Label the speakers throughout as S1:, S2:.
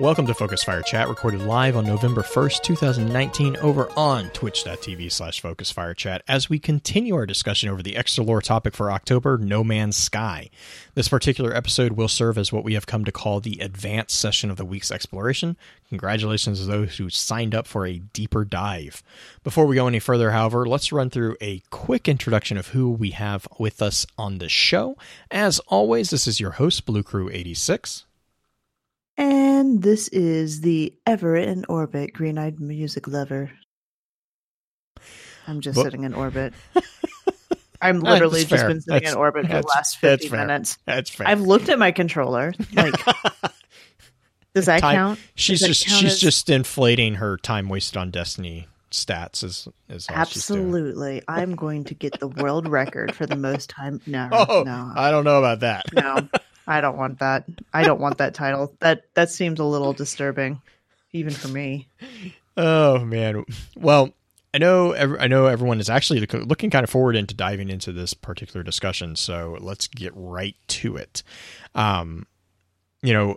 S1: Welcome to Focus Fire Chat, recorded live on November 1st, 2019, over on twitch.tv slash Focus Fire Chat, as we continue our discussion over the extra lore topic for October, No Man's Sky. This particular episode will serve as what we have come to call the advanced session of the week's exploration. Congratulations to those who signed up for a deeper dive. Before we go any further, however, let's run through a quick introduction of who we have with us on the show. As always, this is your host, Blue Crew 86.
S2: And this is the ever in orbit green eyed music lover. I'm just
S1: But-
S2: sitting in orbit. I'm literally just
S1: fair.
S2: been sitting
S1: That's-
S2: in orbit for the last
S1: that's
S2: 50
S1: fair.
S2: minutes.
S1: That's fair.
S2: I've looked at my controller. Like, does that
S1: Time-
S2: count?
S1: She's
S2: Does
S1: just she's
S2: as-
S1: just inflating her time wasted on Destiny stats is is all she's doing.
S2: Absolutely. I'm going to get the world record for the most time. No,
S1: Oh,
S2: no,
S1: I don't know about that.
S2: no. I don't want that. I don't want that title. That that seems a little disturbing, even for me.
S1: Oh man. Well, I know I know everyone is actually looking kind of forward into diving into this particular discussion, so let's get right to it. Um, you know,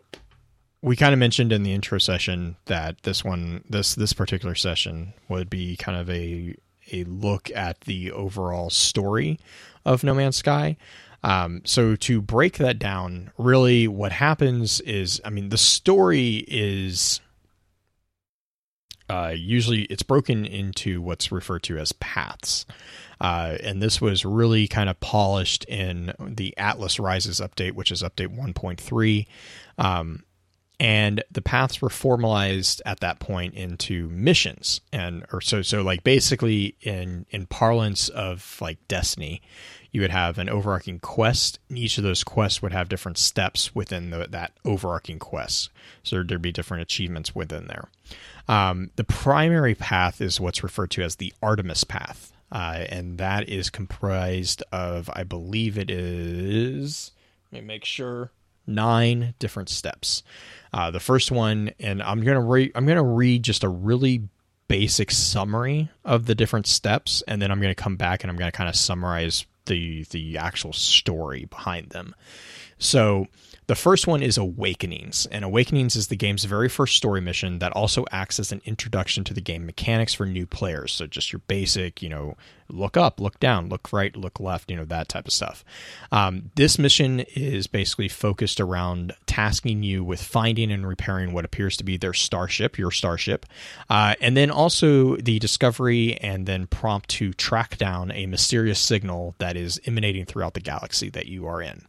S1: we kind of mentioned in the intro session that this one this this particular session would be kind of a a look at the overall story of No Man's Sky. Um, so to break that down, really what happens is, I mean, the story is uh, usually it's broken into what's referred to as paths. Uh, and this was really kind of polished in the Atlas Rises update, which is update 1.3. Um, and the paths were formalized at that point into missions and or so so like basically in in parlance of like destiny you would have an overarching quest and each of those quests would have different steps within the, that overarching quest. So there'd be different achievements within there. Um, the primary path is what's referred to as the artemis path uh, and that is comprised of i believe it is let me make sure nine different steps. Uh, the first one, and I'm gonna re- I'm gonna read just a really basic summary of the different steps, and then I'm gonna come back and I'm gonna kind of summarize the the actual story behind them. So the first one is Awakenings, and Awakenings is the game's very first story mission that also acts as an introduction to the game mechanics for new players. So just your basic, you know, look up, look down, look right, look left, you know, that type of stuff. Um, this mission is basically focused around tasking you with finding and repairing what appears to be their starship, your starship, uh, and then also the discovery and then prompt to track down a mysterious signal that is emanating throughout the galaxy that you are in.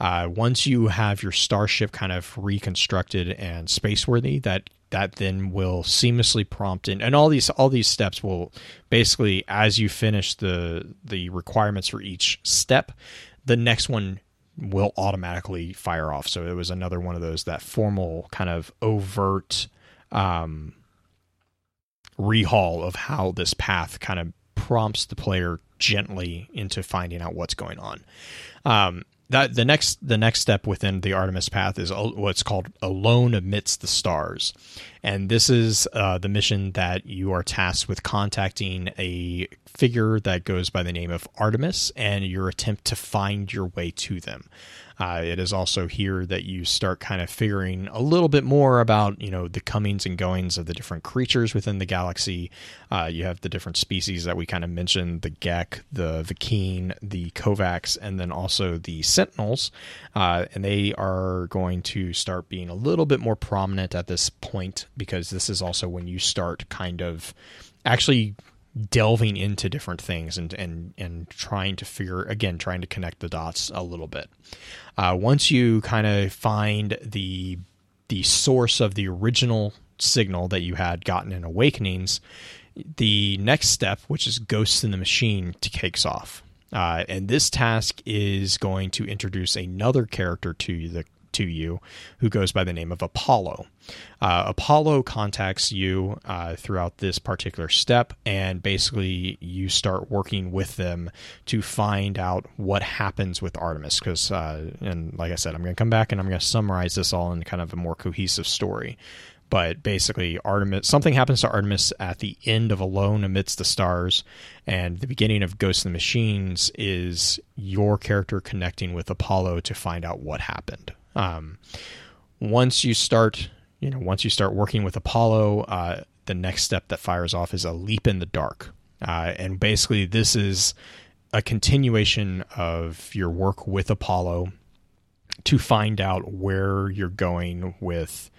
S1: Uh, once you have your starship kind of reconstructed and spaceworthy, that that then will seamlessly prompt in, and all these all these steps will basically, as you finish the the requirements for each step, the next one will automatically fire off. So it was another one of those that formal kind of overt um, rehaul of how this path kind of prompts the player gently into finding out what's going on. Um, that the next the next step within the Artemis path is what's called alone amidst the stars, and this is uh, the mission that you are tasked with contacting a figure that goes by the name of Artemis, and your attempt to find your way to them. Uh, it is also here that you start kind of figuring a little bit more about you know the comings and goings of the different creatures within the galaxy. Uh, you have the different species that we kind of mentioned: the Gek, the Vy'keen, the Korvax, and then also the Sentinels. Uh, and they are going to start being a little bit more prominent at this point because this is also when you start kind of actually delving into different things and and and trying to figure again trying to connect the dots a little bit uh, once you kind of find the the source of the original signal that you had gotten in awakenings the next step, which is Ghosts in the Machine, takes off. Uh, and this task is going to introduce another character to the to you who goes by the name of Apollo. Uh, Apollo contacts you uh, throughout this particular step, and basically you start working with them to find out what happens with Artemis. Because, uh, and like I said, I'm going to come back and I'm going to summarize this all in kind of a more cohesive story but basically artemis something happens to artemis at the end of alone amidst the stars and the beginning of ghosts in the machines is your character connecting with apollo to find out what happened um, once you start you know once you start working with apollo uh, the next step that fires off is a leap in the dark. Uh, and basically this is a continuation of your work with apollo to find out where you're going with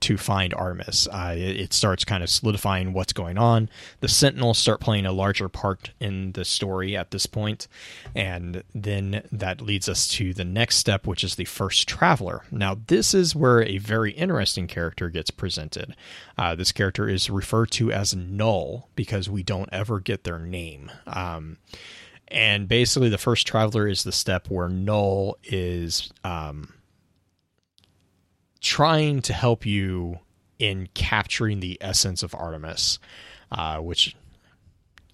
S1: to find Artemis. Uh, it, it, starts kind of solidifying what's going on. The Sentinels start playing a larger part in the story at this point, and then that leads us to the next step, which is the first Traveler. Now, this is where a very interesting character gets presented. Uh, this character is referred to as Null because we don't ever get their name. Um, and basically, the first Traveler is the step where Null is. Um, trying to help you in capturing the essence of Artemis, uh, which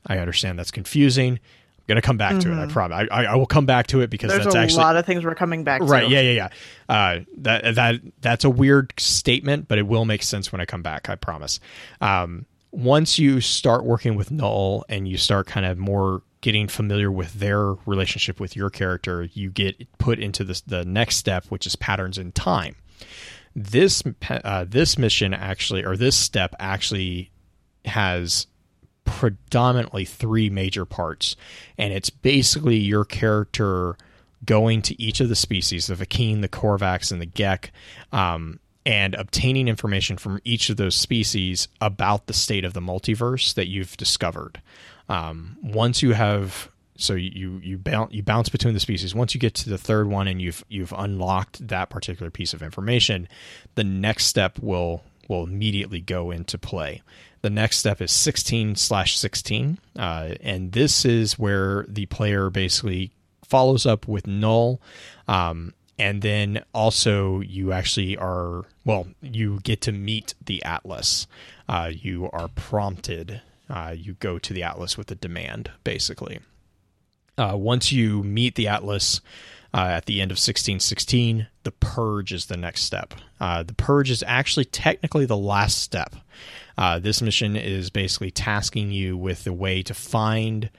S1: I understand that's confusing. I'm going to come back mm-hmm. to it. I mm-hmm. promise. I, I, will come back to it because
S2: there's
S1: that's
S2: a
S1: actually
S2: a lot of things we're coming back.
S1: Right?
S2: to.
S1: Yeah, yeah, yeah. Uh, that that that's a weird statement, but it will make sense when I come back. I promise. Um, once you start working with Null and you start kind of more getting familiar with their relationship with your character, you get put into this the next step, which is patterns in time this uh, this mission actually or this step actually has predominantly three major parts. And it's basically your character going to each of the species the Vy'keen, the Korvax, and the Gek um, and obtaining information from each of those species about the state of the multiverse that you've discovered. Um, once you have so you you bounce you bounce between the species. Once you get to the third one and you've you've unlocked that particular piece of information, the next step will will immediately go into play. The next step is 16 slash 16, uh, and this is where the player basically follows up with null. Um, and then also you actually are well you get to meet the atlas uh, you are prompted uh, you go to the atlas with a demand basically uh, once you meet the Atlas uh, at the end of 1616, the Purge is the next step. Uh, the Purge is actually technically the last step. Uh, this mission is basically tasking you with the way to find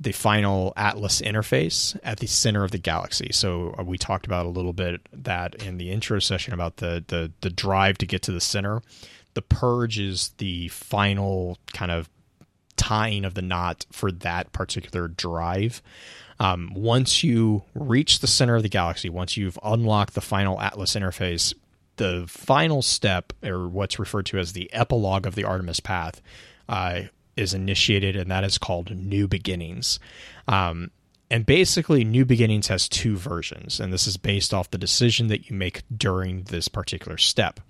S1: the final Atlas interface at the center of the galaxy. So uh, we talked about a little bit that in the intro session about the the the drive to get to the center. The Purge is the final kind of tying of the knot for that particular drive. Um, once you reach the center of the galaxy, once you've unlocked the final Atlas interface, the final step, or what's referred to as the epilogue of the Artemis path, uh, is initiated, and that is called New Beginnings. Um, and basically, New Beginnings has two versions, and this is based off the decision that you make during this particular step.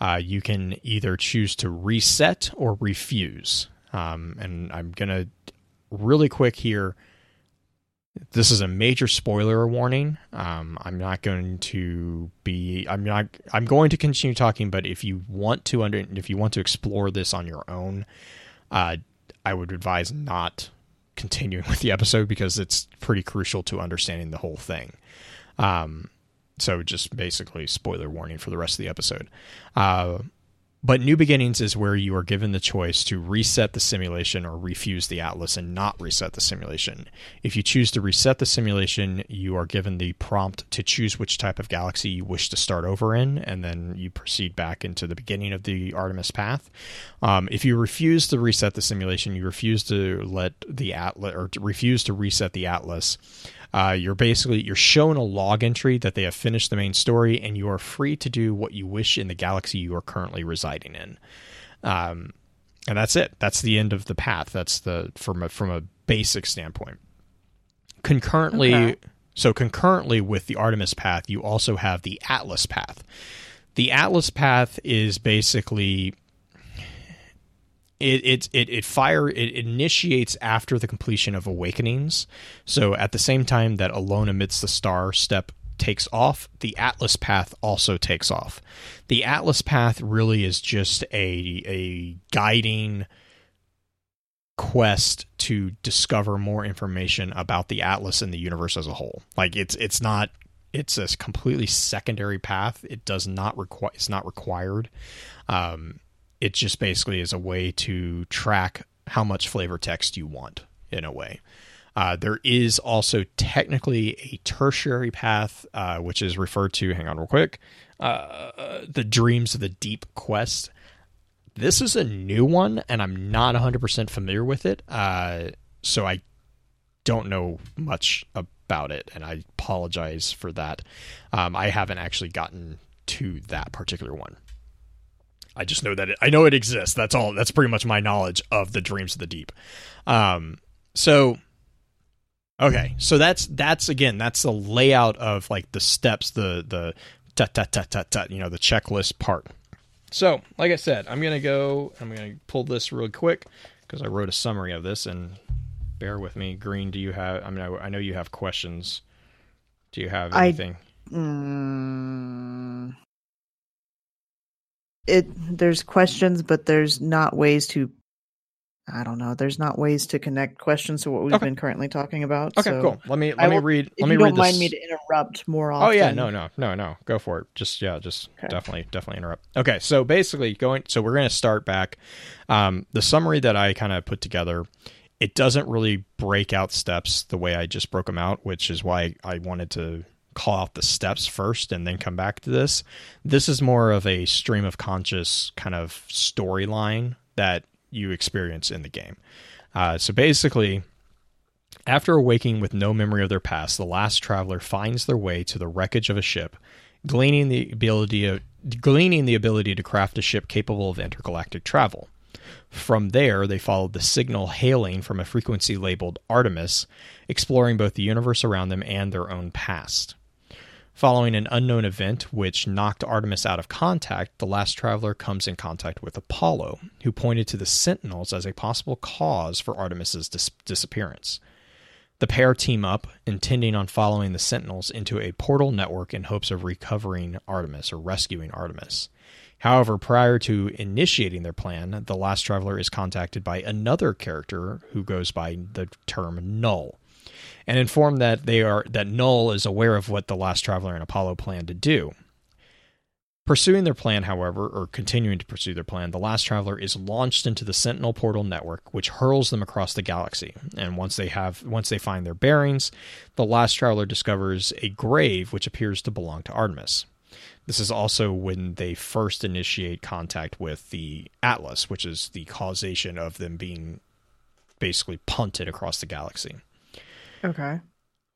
S1: Uh, you can either choose to reset or refuse. Um, and I'm going to really quick here. This is a major spoiler warning. Um, I'm not going to be. I'm not. I'm going to continue talking. But if you want to under, if you want to explore this on your own, uh, I would advise not continuing with the episode because it's pretty crucial to understanding the whole thing. Um, so just basically spoiler warning for the rest of the episode. Uh, but New Beginnings is where you are given the choice to reset the simulation or refuse the Atlas and not reset the simulation. If you choose to reset the simulation, you are given the prompt to choose which type of galaxy you wish to start over in, and then you proceed back into the beginning of the Artemis path. Um, if you refuse to reset the simulation, you refuse to let the Atlas or refuse to reset the Atlas. Uh, you're basically you're shown a log entry that they have finished the main story, and you are free to do what you wish in the galaxy you are currently residing in. Um, and that's it. That's the end of the path. That's the from a, from a basic standpoint. Concurrently, okay. so concurrently with the Artemis path, you also have the Atlas path. The Atlas path is basically It it it, it fire it initiates after the completion of awakenings. So at the same time that Alone Amidst the Star step takes off, the Atlas path also takes off. The Atlas path really is just a a guiding quest to discover more information about the Atlas and the universe as a whole. Like it's it's not it's a completely secondary path. It does not require it's not required. Um, it just basically is a way to track how much flavor text you want in a way. Uh, there is also technically a tertiary path, uh, which is referred to. Hang on, real quick. Uh, the Dreams of the Deep quest. This is a new one, and I'm not 100% familiar with it. Uh, so I don't know much about it, and I apologize for that. Um, I haven't actually gotten to that particular one. I just know that it, I know it exists. That's all. That's pretty much my knowledge of the Dreams of the Deep. Um, so okay, so that's that's again that's the layout of like the steps, the the ta ta ta ta ta, you know, the checklist part. So, like I said, I'm gonna go. I'm gonna pull this real quick because I wrote a summary of this. And bear with me, Green. Do you have? I mean, I, I know you have questions. Do you have
S2: I-
S1: anything?
S2: Mm, it there's questions, but there's not ways to. I don't know. There's not ways to connect questions to what we've
S1: Okay.
S2: been currently talking about.
S1: okay,
S2: so
S1: cool. Let me let me read. Let me
S2: you
S1: read
S2: don't mind me to interrupt more often.
S1: Oh yeah, no, no, no, no. Go for it. Just yeah, just
S2: Okay.
S1: definitely, definitely interrupt. Okay, so basically going. So we're going to start back. Um, the summary that I kind of put together, it doesn't really break out steps the way I just broke them out, which is why I wanted to call out the steps first and then come back to this. This is more of a stream of conscious kind of storyline that you experience in the game. Uh, so basically, after awaking with no memory of their past, the last traveler finds their way to the wreckage of a ship, gleaning the ability of, gleaning the ability to craft a ship capable of intergalactic travel. From there, they followed the signal hailing from a frequency labeled Artemis, exploring both the universe around them and their own past. Following an unknown event which knocked Artemis out of contact, the last traveler comes in contact with Apollo, who pointed to the Sentinels as a possible cause for Artemis's dis- disappearance. The pair team up, intending on following the Sentinels into a portal network in hopes of recovering Artemis or rescuing Artemis. However, prior to initiating their plan, the last traveler is contacted by another character who goes by the term Null, and informed that they are that Null is aware of what the last traveler and Apollo plan to do. Pursuing their plan, however, or continuing to pursue their plan, the last traveler is launched into the Sentinel portal network, which hurls them across the galaxy. And once they have once they find their bearings, the last traveler discovers a grave which appears to belong to Artemis. This is also when they first initiate contact with the Atlas, which is the causation of them being basically punted across the galaxy.
S2: Okay.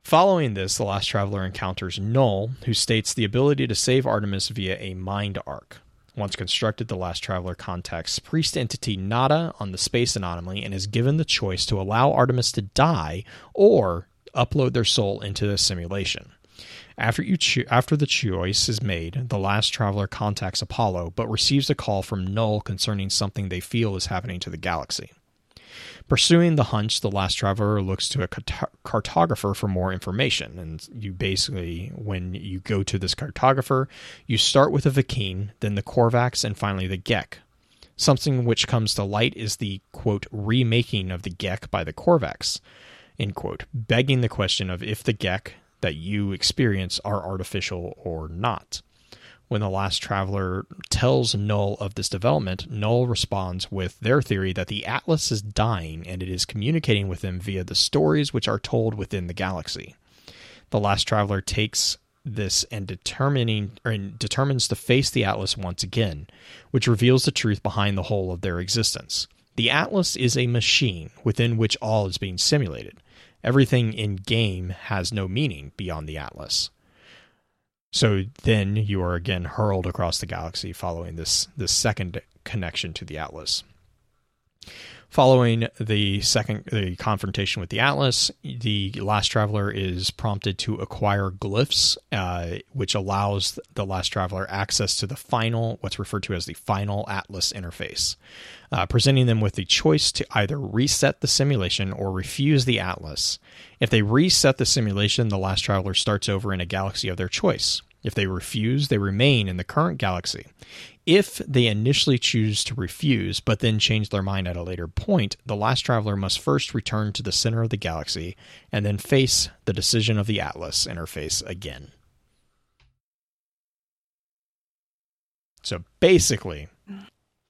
S1: Following this, the last traveler encounters Null, who states the ability to save Artemis via a mind arc. Once constructed, the last traveler contacts priest entity Nada on the space anomaly and is given the choice to allow Artemis to die or upload their soul into the simulation. After you cho- after the choice is made, the last traveler contacts Apollo but receives a call from Null concerning something they feel is happening to the galaxy. Pursuing the hunch, the last traveler looks to a cart- cartographer for more information. And you basically, when you go to this cartographer, you start with a Vy'keen, then the Korvax, and finally the Gek. Something which comes to light is the quote remaking of the Gek by the Korvax, end quote, begging the question of if the Gek that you experience are artificial or not. When the last traveler tells Null of this development, Null responds with their theory that the Atlas is dying and it is communicating with them via the stories which are told within the galaxy. The last traveler takes this and determining or and determines to face the Atlas once again, which reveals the truth behind the whole of their existence. The Atlas is a machine within which all is being simulated. Everything in game has no meaning beyond the Atlas. So then you are again hurled across the galaxy following this this second connection to the Atlas. Following the second the confrontation with the Atlas, the last traveler is prompted to acquire glyphs, uh, which allows the last traveler access to the final, what's referred to as the final Atlas interface, uh, presenting them with the choice to either reset the simulation or refuse the Atlas. If they reset the simulation, the last traveler starts over in a galaxy of their choice. If they refuse, they remain in the current galaxy. If they initially choose to refuse, but then change their mind at a later point, the last traveler must first return to the center of the galaxy and then face the decision of the Atlas interface again. So basically,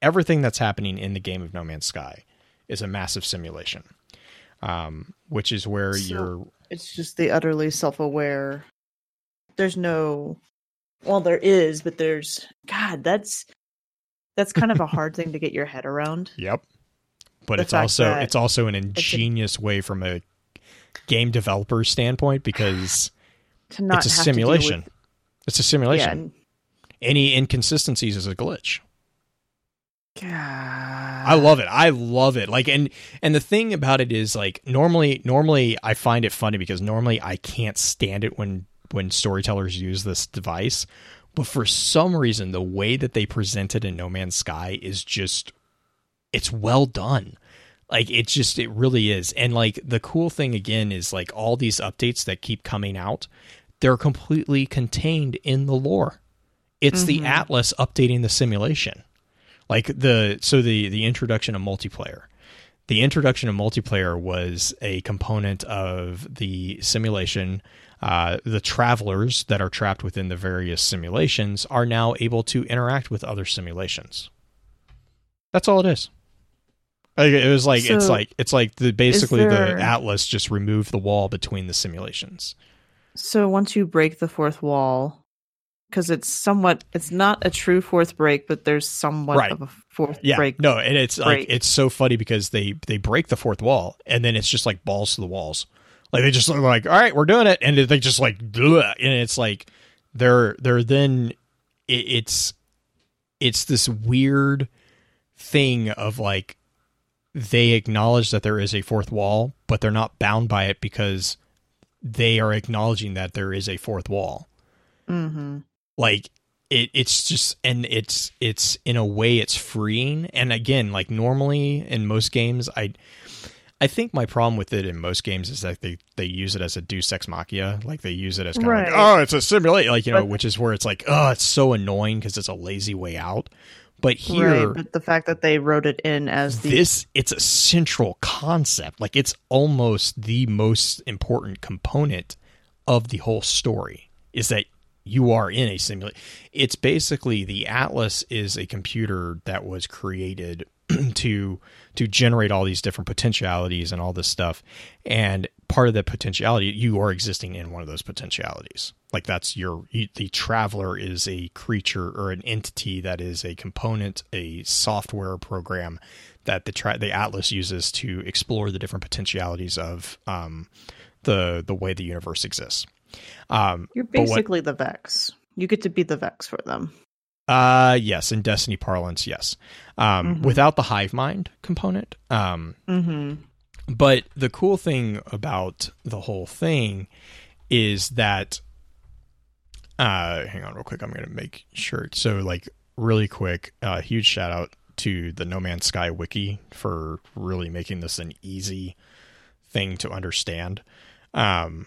S1: everything that's happening in the game of No Man's Sky is a massive simulation, um, which is where
S2: So-
S1: you're.
S2: It's just the utterly self-aware. There's no, well, there is, but there's God. That's that's kind of a hard thing to get your head around.
S1: Yep. But
S2: The
S1: it's also it's also an ingenious way from a game developer standpoint because it's a
S2: have to deal
S1: simulation.
S2: with-
S1: It's a simulation.
S2: and-
S1: Any inconsistencies is a glitch.
S2: God,
S1: I love it. I love it. Like and and the thing about it is like normally normally I find it funny because normally I can't stand it when when storytellers use this device. But for some reason the way that they present it in No Man's Sky is just it's well done. Like it just it really is. And like the cool thing again is like all these updates that keep coming out, they're completely contained in the lore. It's the
S2: Mhm.
S1: Atlas updating the simulation like the so the the introduction of multiplayer the introduction of multiplayer was a component of the simulation uh, the travelers that are trapped within the various simulations are now able to interact with other simulations. That's all it is. Like, it was like it's like it's like the basically
S2: there-
S1: the atlas just removed the wall between the simulations.
S2: So once you break the fourth wall, because it's somewhat, it's not a true fourth break, but there's somewhat
S1: Right.
S2: of a fourth
S1: yeah.
S2: break.
S1: no and it's like it's so funny because they they break the fourth wall and then it's just like balls to the walls like they just like all right we're doing it. And they just like "Ugh," and it's like they're they're then it, it's it's this weird thing of like they acknowledge that there is a fourth wall but they're not bound by it because they are acknowledging that there is a fourth wall.
S2: Mm-hmm.
S1: like it it's just and it's it's in a way it's freeing. And again like normally in most games i i think my problem with it in most games is that they they use it as a deus ex machina. Like they use it as kind of like oh it's a simulate like you know
S2: But-
S1: which is where it's like oh it's so annoying because it's a lazy way out. But here
S2: right, but the fact that they wrote it in as the
S1: this it's a central concept. Like it's almost the most important component of the whole story is that you are in a simulation it's basically the atlas is a computer that was created to to generate all these different potentialities and all this stuff and part of that potentiality you are existing in one of those potentialities like that's your you, the traveler is a creature or an entity that is a component a software program that the tra- the atlas uses to explore the different potentialities of um, the the way the universe exists um,
S2: you're
S1: but what-
S2: basically the Vex. You get to be the Vex for them.
S1: Uh yes in destiny parlance yes um
S2: Mhm.
S1: without the hive mind component um
S2: Mm-hmm.
S1: But the cool thing about the whole thing is that uh hang on real quick, I'm gonna make sure. So like really quick, uh huge shout out to the No Man's Sky wiki for really making this an easy thing to understand. Um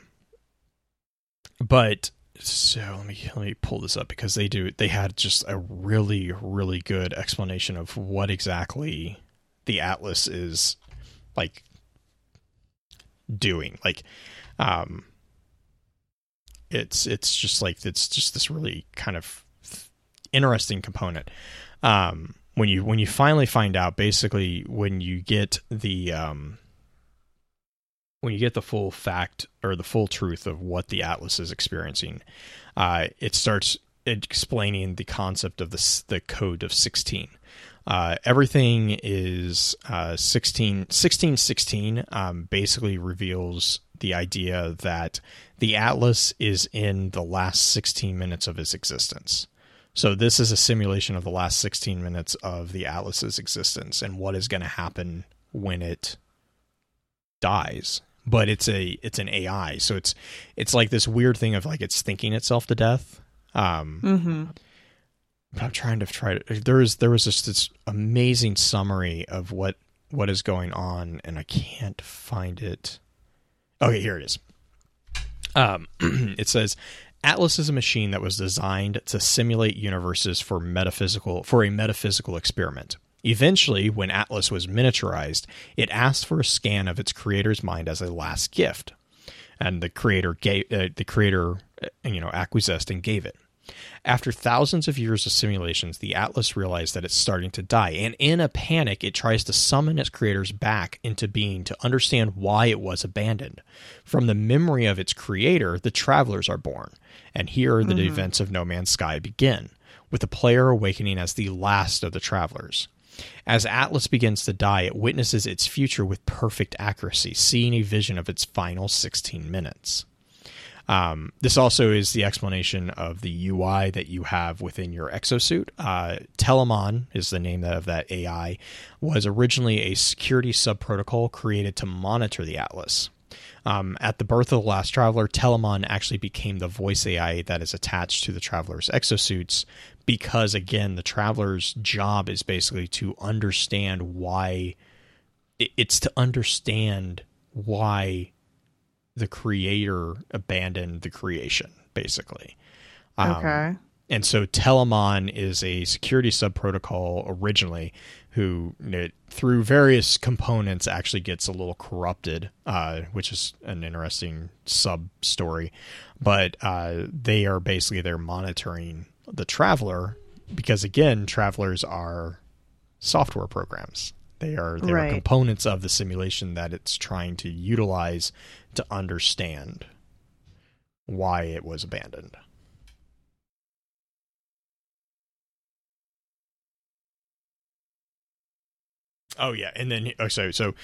S1: but so let me let me pull this up because they do they had just a really really good explanation of what exactly the atlas is like doing. Like um it's it's just like it's just this really kind of interesting component. Um when you when you finally find out basically when you get the um when you get the full fact or the full truth of what the atlas is experiencing uh it starts explaining the concept of the the code of 16 uh, everything is uh, 16, 1616 um, basically reveals the idea that the Atlas is in the last 16 minutes of its existence. So this is a simulation of the last 16 minutes of the Atlas's existence and what is going to happen when it dies but it's a it's an ai so it's it's like this weird thing of like it's thinking itself to death um
S2: Mm-hmm.
S1: but I'm trying to try to. There is there was just this amazing summary of what what is going on, and I can't find it. Okay, here it is. Um, it says Atlas is a machine that was designed to simulate universes for metaphysical for a metaphysical experiment. Eventually, when Atlas was miniaturized, it asked for a scan of its creator's mind as a last gift, and the creator gave uh, the creator uh, you know acquiesced and gave it. After thousands of years of simulations, the Atlas realized that it's starting to die, and in a panic, it tries to summon its creators back into being to understand why it was abandoned. From the memory of its creator, the travelers are born, and here the events of No Man's Sky begin, with the player awakening as the last of the travelers. As Atlas begins to die, it witnesses its future with perfect accuracy, seeing a vision of its final 16 minutes. Um, this also is the explanation of the UI that you have within your exosuit. Uh, Telemon is the name of that AI. Was originally a security subprotocol created to monitor the Atlas. Um, at the birth of the last traveler, Telemon actually became the voice AI that is attached to the traveler's exosuits because, again, the traveler's job is basically to understand why it's to understand why the creator abandoned the creation, basically. Um,
S2: Okay.
S1: and so Telemon is a security subprotocol originally, who it, through various components actually gets a little corrupted, uh, which is an interesting sub story. But uh, they are basically they're monitoring the traveler because again, travelers are software programs. They are they
S2: Right.
S1: are components of the simulation that it's trying to utilize to understand why it was abandoned. Oh yeah, and then oh, so so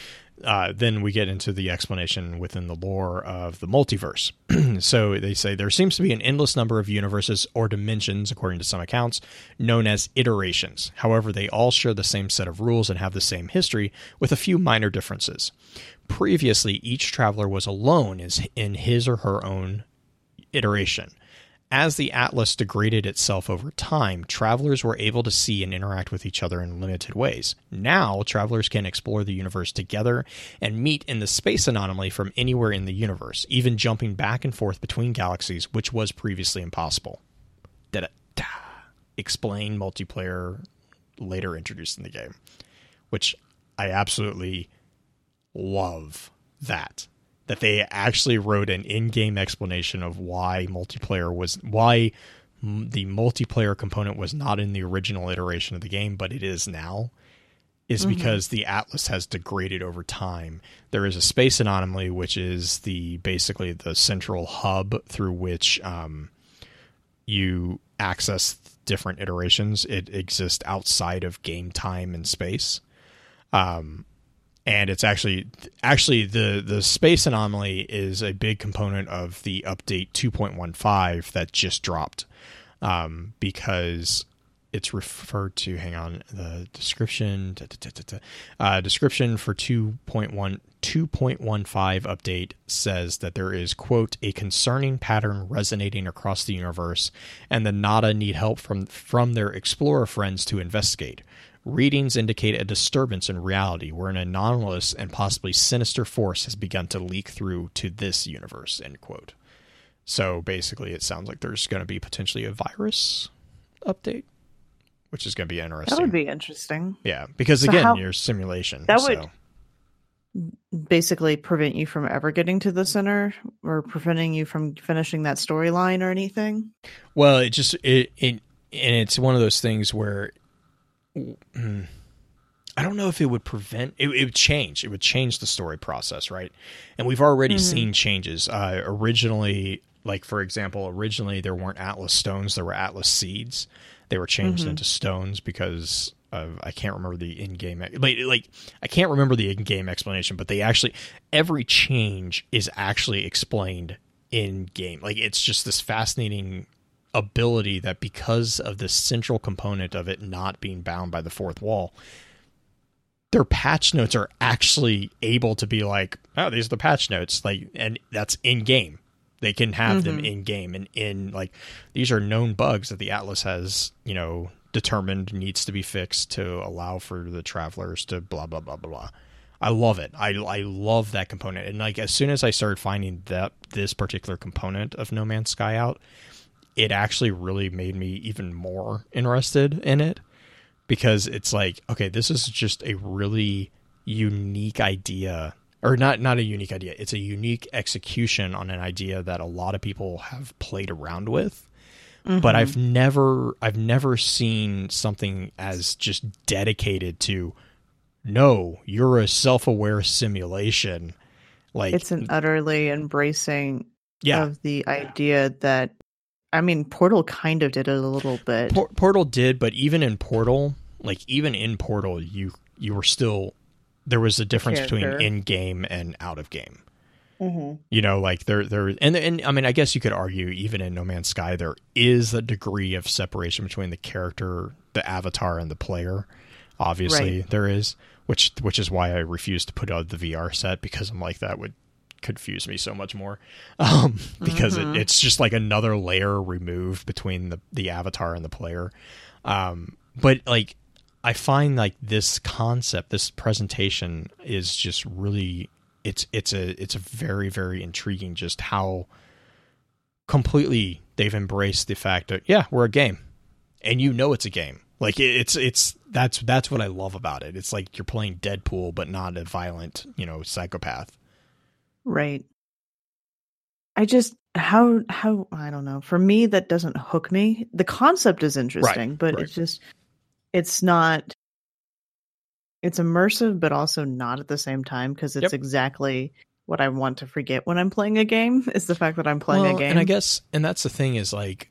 S1: uh, then we get into the explanation within the lore of the multiverse. so they say there seems to be an endless number of universes or dimensions, according to some accounts, known as iterations. However, they all share the same set of rules and have the same history, with a few minor differences. Previously, each traveler was alone in his or her own iteration. As the Atlas degraded itself over time, travelers were able to see and interact with each other in limited ways. Now, travelers can explore the universe together and meet in the space anomaly from anywhere in the universe, even jumping back and forth between galaxies, which was previously impossible. Explain multiplayer later introduced in the game, which I absolutely love that that they actually wrote an in-game explanation of why multiplayer was why the multiplayer component was not in the original iteration of the game but it is now is because the atlas has degraded over time. There is a space anomaly which is the basically the central hub through which um, you access different iterations. It exists outside of game time and space. Um, and it's actually actually the the space anomaly is a big component of the update 2.15 that just dropped um, because it's referred to hang on the description da, da, da. Uh, description for 2.1 2.15 update says that there is quote a concerning pattern resonating across the universe and the nada need help from from their explorer friends to investigate Readings indicate a disturbance in reality where an anomalous and possibly sinister force has begun to leak through to this universe. End quote. So basically, it sounds like there's going to be potentially a virus update, which is going to be interesting.
S2: That would be interesting.
S1: yeah, because
S2: So
S1: again,
S2: how-
S1: your simulation.
S2: That
S1: so.
S2: would- Basically, prevent you from ever getting to the center, or preventing you from finishing that storyline or anything.
S1: Well, it just it, it and it's one of those things where I don't know if it would prevent it, it would change. It would change the story process, right? And we've already
S2: Mhm.
S1: seen changes. Uh, originally, like for example, originally there weren't Atlas stones; there were Atlas seeds. They were changed
S2: Mhm.
S1: into stones because of I can't remember the in-game like like I can't remember the in-game explanation, but they actually every change is actually explained in game. Like it's just this fascinating ability that because of the central component of it not being bound by the fourth wall their patch notes are actually able to be like, oh, these are the patch notes, like, and that's in game. They can have them
S2: Mhm.
S1: in game and in like these are known bugs that the Atlas has, you know, determined needs to be fixed to allow for the travelers to blah blah blah blah blah. I love it. I I love that component. And like as soon as I started finding that this particular component of No Man's Sky out, it actually really made me even more interested in it because it's like, okay, this is just a really unique idea or not not a unique idea. It's a unique execution on an idea that a lot of people have played around with. But mm-hmm. I've never I've never seen something as just dedicated to no, you're a self-aware simulation. Like
S2: it's an utterly embracing
S1: yeah,
S2: of the idea that I mean Portal kind of did it a little bit.
S1: Por- Portal did, but even in Portal, like even in Portal, you you were still there was a difference between in game and out of game.
S2: mm-hmm.
S1: You know, like there there and and I mean, I guess you could argue even in No Man's Sky there is a degree of separation between the character, the avatar, and the player. Obviously,
S2: Right.
S1: there is, which which is why I refuse to put out the VR set because I'm like that would confuse me so much more um, because
S2: Mhm.
S1: it, it's just like another layer removed between the the avatar and the player. Um, but like i find like this concept this presentation is just really it's it's a it's a very very intriguing just how completely they've embraced the fact that yeah we're a game and you know it's a game. Like it's it's that's that's what i love about it. It's like you're playing deadpool but not a violent you know psychopath
S2: Right. I just how how I don't know. For me that doesn't hook me. The concept is interesting, but
S1: right.
S2: it's just it's not it's immersive but also not at the same time because it's
S1: Yep.
S2: exactly what I want to forget when I'm playing a game is the fact that I'm playing
S1: Well,
S2: a game.
S1: And I guess, and that's the thing is like,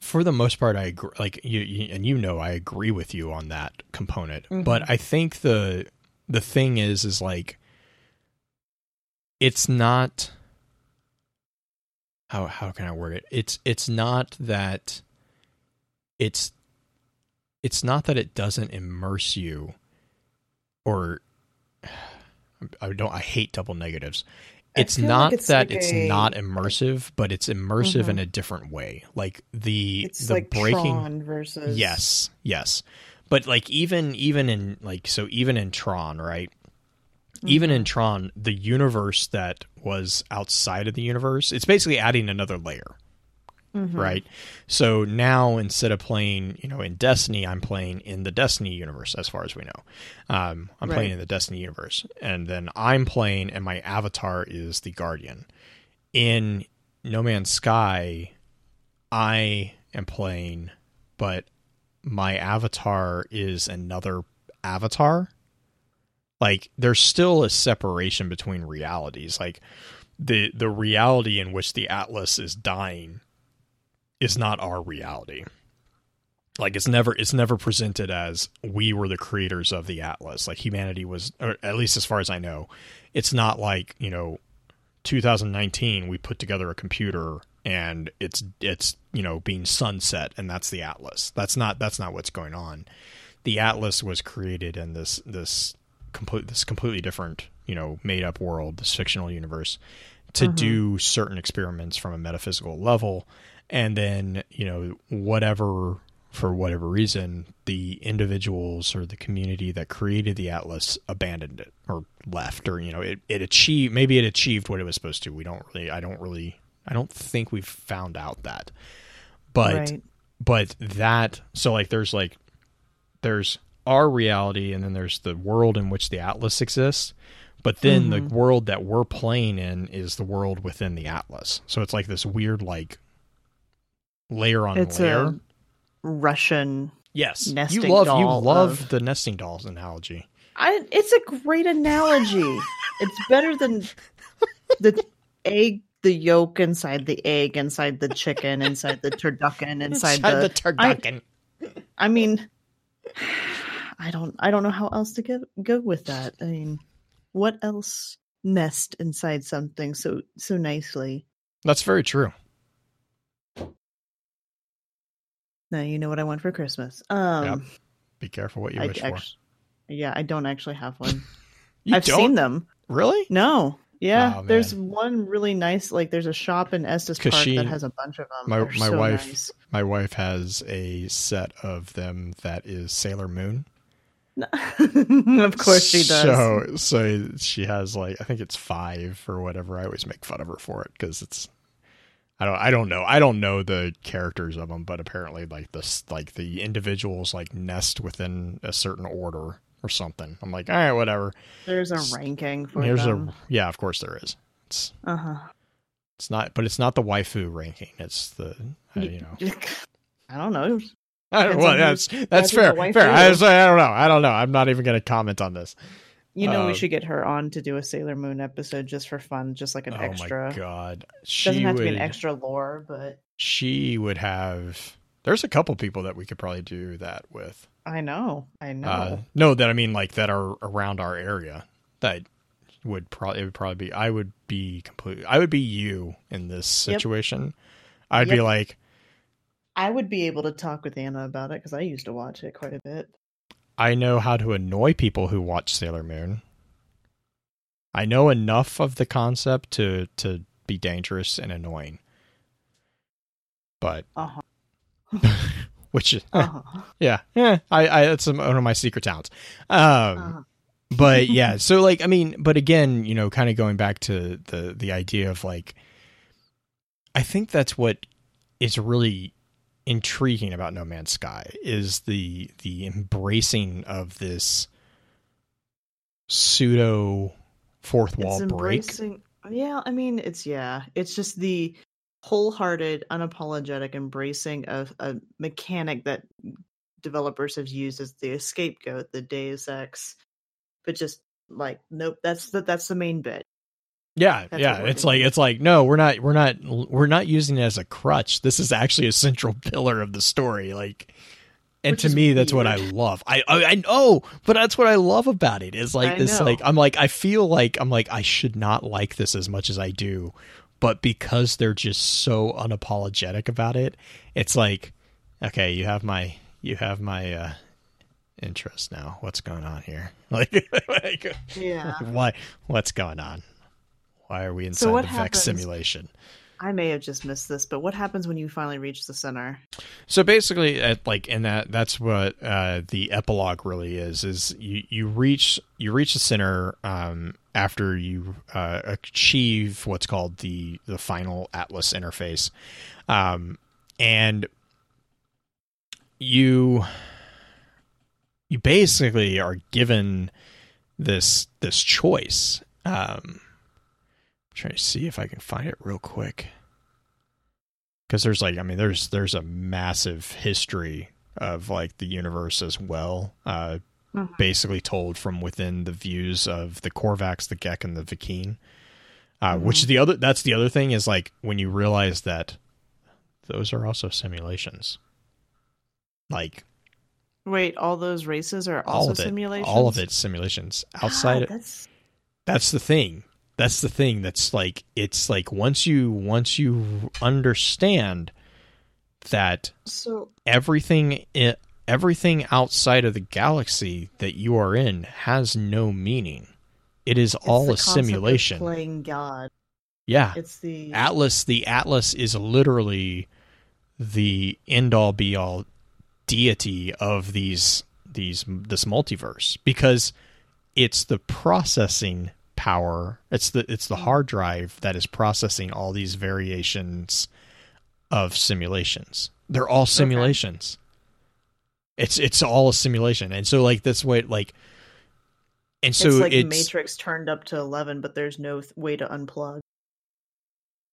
S1: for the most part, I agree. Like you, you and you know, I agree with you on that component.
S2: Mhm.
S1: But I think the the thing is, is like, it's not. How how can I word it? It's it's not that. It's. It's not that it doesn't immerse you, or I don't. I hate double negatives. It's
S2: feel like
S1: not
S2: it's
S1: that
S2: like
S1: it's
S2: a-
S1: not immersive, but it's immersive in
S2: Mhm.
S1: a different way. Like the
S2: it's
S1: the
S2: like
S1: breaking.
S2: Tron versus
S1: Yes, yes. But like even even in like so even in Tron, right? Even
S2: Mm-hmm.
S1: in Tron, the universe that was outside of the universe, it's basically adding another layer,
S2: Mhm.
S1: right? So now instead of playing, you know, in Destiny, I'm playing in the Destiny universe, as far as we know. Um, I'm playing in the Destiny universe, and then I'm playing, and my avatar is the Guardian. In No Man's Sky, I am playing, but my avatar is another avatar. Like there's still a separation between realities. Like the the reality in which the Atlas is dying is not our reality. Like it's never it's never presented as we were the creators of the Atlas. Like humanity was or at least as far as I know, it's not like, you know, 2019 we put together a computer and it's it's you know being sunset and that's the atlas that's not that's not what's going on the atlas was created in this this complete this completely different you know made up world this fictional universe to
S2: Mhm.
S1: do certain experiments from a metaphysical level and then you know whatever for whatever reason the individuals or the community that created the atlas abandoned it or left or you know it, it achieved maybe it achieved what it was supposed to we don't really i don't really i don't think we've found out that but
S2: right.
S1: but that so like there's like there's our reality and then there's the world in which the atlas exists but then
S2: Mhm.
S1: the world that we're playing in is the world within the atlas so it's like this weird like layer on
S2: It's
S1: layer
S2: a Russian
S1: yes you
S2: nesting
S1: love you love
S2: of-
S1: the nesting dolls analogy
S2: I it's a great analogy. it's better than the egg, the yolk inside the egg, inside the chicken, inside the turducken, inside, the.
S1: turducken
S2: I mean, I don't. I don't know how else to go go with that. I mean, what else nest inside something so so nicely?
S1: that's very true
S2: Now you know what I want for Christmas. Um,
S1: be careful what you
S2: I
S1: wish for
S2: Yeah, I don't actually have one. I've
S1: don't
S2: seen them.
S1: really.
S2: No. Yeah,
S1: Oh,
S2: there's one really nice. Like, there's a shop in Estes Park
S1: she-
S2: that has a bunch of them.
S1: my my
S2: so
S1: wife
S2: nice.
S1: my wife has a set of them that is Sailor Moon.
S2: of course she does.
S1: So so she has like I think it's five or whatever. I always make fun of her for it because it's I don't I don't know I don't know the characters of them, but apparently like this like the individuals like nest within a certain order or something. I'm like all right whatever.
S2: There's a ranking for
S1: Here's
S2: them.
S1: a yeah of course there is. It's
S2: Uh huh.
S1: it's not but it's not the waifu ranking. It's the uh, you know.
S2: I don't know.
S1: I don't,
S2: Depends
S1: well, that's
S2: who's
S1: that's fair. Fair. I, was- I don't know. I don't know. I'm not even going to comment on this.
S2: You know,
S1: Uh,
S2: we should get her on to do a Sailor Moon episode just for fun, just like an
S1: oh
S2: extra.
S1: my god, she
S2: Doesn't have
S1: would.
S2: to be an extra lore, but
S1: She would have. There's a couple people that we could probably do that with.
S2: I know, I know.
S1: Uh, no, that I mean like that are around our area. That would probably it would probably be. I would be completely. I would be you in this
S2: Yep.
S1: situation. I'd be like,
S2: I would be able to talk with Anna about it because I used to watch it quite a bit.
S1: I know how to annoy people who watch Sailor Moon. I know enough of the concept to to be dangerous and annoying. But
S2: Uh
S1: which.
S2: Uh-huh.
S1: yeah, yeah, I, I that's one of my secret talents. Um,
S2: uh-huh.
S1: but yeah, so like I mean, but again, you know, kind of going back to the the idea of like, I think that's what is really intriguing about No Man's Sky is the the embracing of this pseudo fourth wall
S2: It's
S1: break.
S2: embracing. Yeah, I mean, it's yeah, it's just the wholehearted, unapologetic embracing of a mechanic that developers have used as the scapegoat, the Deus Ex, but just like nope, that's the that's the main bit.
S1: Yeah,
S2: That's
S1: yeah. It's
S2: doing.
S1: like it's like no, we're not we're not we're not using it as a crutch. This is actually a central pillar of the story. Like and
S2: Which
S1: to me that's what I love. I, I I know, but that's what I love about it. Is like
S2: I
S1: this
S2: know.
S1: like I'm like I feel like I'm like I should not like this as much as I do, but because they're just so unapologetic about it, it's like okay, you have my you have my uh interest now. What's going on here? Like, like
S2: Yeah,
S1: why what's going on? Why are we inside
S2: So
S1: the Vex
S2: happens-
S1: simulation?
S2: I may have just missed this, but what happens when you finally reach the center?
S1: So basically, at, like in that, that's what uh, the epilogue really is. Is you you reach you reach the center um, after you uh, achieve what's called the the final Atlas interface, um, and you you basically are given this this choice. Um, Trying to see if I can find it real quick because there's like I mean there's there's a massive history of like the universe as well. Uh,
S2: Mhm.
S1: basically told from within the views of the Korvax, the Gek, and the Vy'keen. Uh, Which is the other. That's the other thing is like when you realize that those are also simulations. Like
S2: Wait, all those races are
S1: all
S2: also
S1: of it,
S2: simulations.
S1: all of it's simulations. Outside,
S2: God, that's
S1: that's the thing that's the thing that's like it's like once you once you understand that
S2: so.
S1: everything everything outside of the galaxy that you are in has no meaning it is all a simulation
S2: Playing God.
S1: yeah
S2: It's the
S1: atlas the atlas is literally the end all be all deity of these these this multiverse because it's the processing power it's the it's the mm. hard drive that is processing all these variations of simulations they're all simulations it's it's all a simulation and so like that's what like and so
S2: it's like
S1: it's
S2: Matrix turned up to eleven, but there's no th- way to unplug.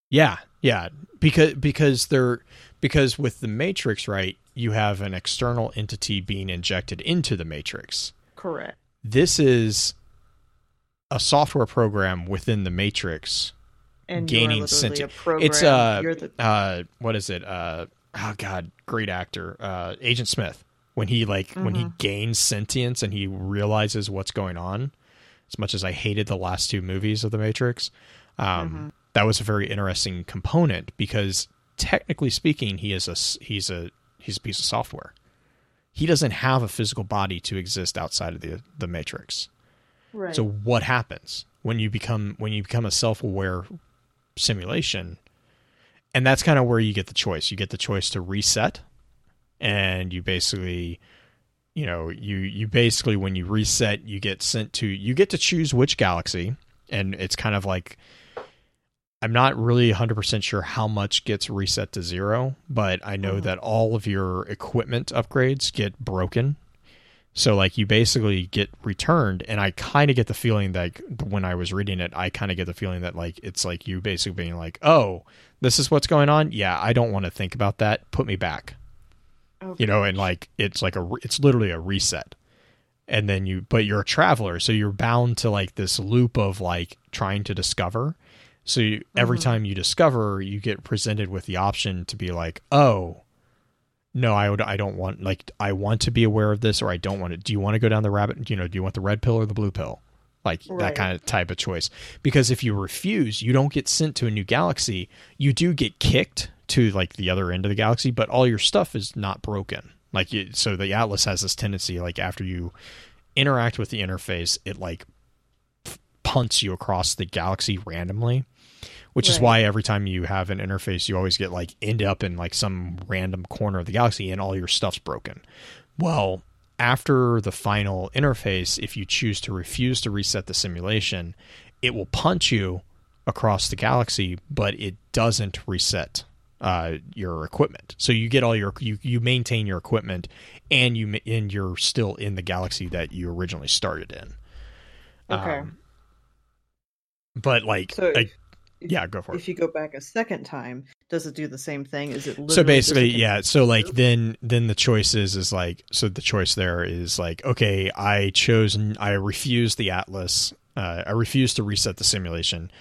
S1: Yeah, yeah, because because they're because with the matrix, right? You have an external entity being injected into the matrix.
S2: Correct.
S1: This is a software program within the matrix.
S2: And
S1: Gaining
S2: you're literally
S1: senti-
S2: a.
S1: It's uh,
S2: the
S1: uh, what is it? Uh, oh god, great actor, uh, Agent Smith. When he like when he gains sentience and he realizes what's going on. As much as I hated the last two movies of the Matrix, um, that was a very interesting component because technically speaking, he is a he's a he's a piece of software. he doesn't have a physical body to exist outside of the the matrix.
S2: Right.
S1: So what happens when you become when you become a self-aware simulation? And that's kind of where you get the choice. You get the choice to reset and you basically you know, you you basically when you reset, you get sent to you get to choose which galaxy and it's kind of like I'm not really 100% sure how much gets reset to zero, but I know
S2: Mhm.
S1: that all of your equipment upgrades get broken. So like you basically get returned and I kind of get the feeling that when I was reading it, I kind of get the feeling that like it's like you basically being like, "Oh, this is what's going on? Yeah, I don't want to think about that. Put me back."
S2: Okay.
S1: You know, and like it's like a it's literally a reset. And then you but you're a traveler, so you're bound to like this loop of like trying to discover. So you, every
S2: Mhm.
S1: time you discover, you get presented with the option to be like, "Oh, no, I would, I don't want like I want to be aware of this, or I don't want to. Do you want to go down the rabbit? You know, do you want the red pill or the blue pill? Like that kind of type of choice. Because if you refuse, you don't get sent to a new galaxy. You do get kicked to like the other end of the galaxy, but all your stuff is not broken. Like you, so, the Atlas has this tendency, like after you interact with the interface, it like punts you across the galaxy randomly which is why every time you have an interface you always get like end up in like some random corner of the galaxy and all your stuff's broken. Well after the final interface if you choose to refuse to reset the simulation it will punch you across the galaxy but it doesn't reset uh, your equipment. So you get all your you, you maintain your equipment and you and you're still in the galaxy that you originally started in.
S2: Okay.
S1: Um, but like
S2: So
S1: I-
S2: if-
S1: yeah go for it
S2: If you go back a second time, does it do the same thing? Is it literally
S1: so basically yeah so like then then the choice is is like so the choice there is like okay i chose I refuse the atlas uh, i refuse to reset the simulation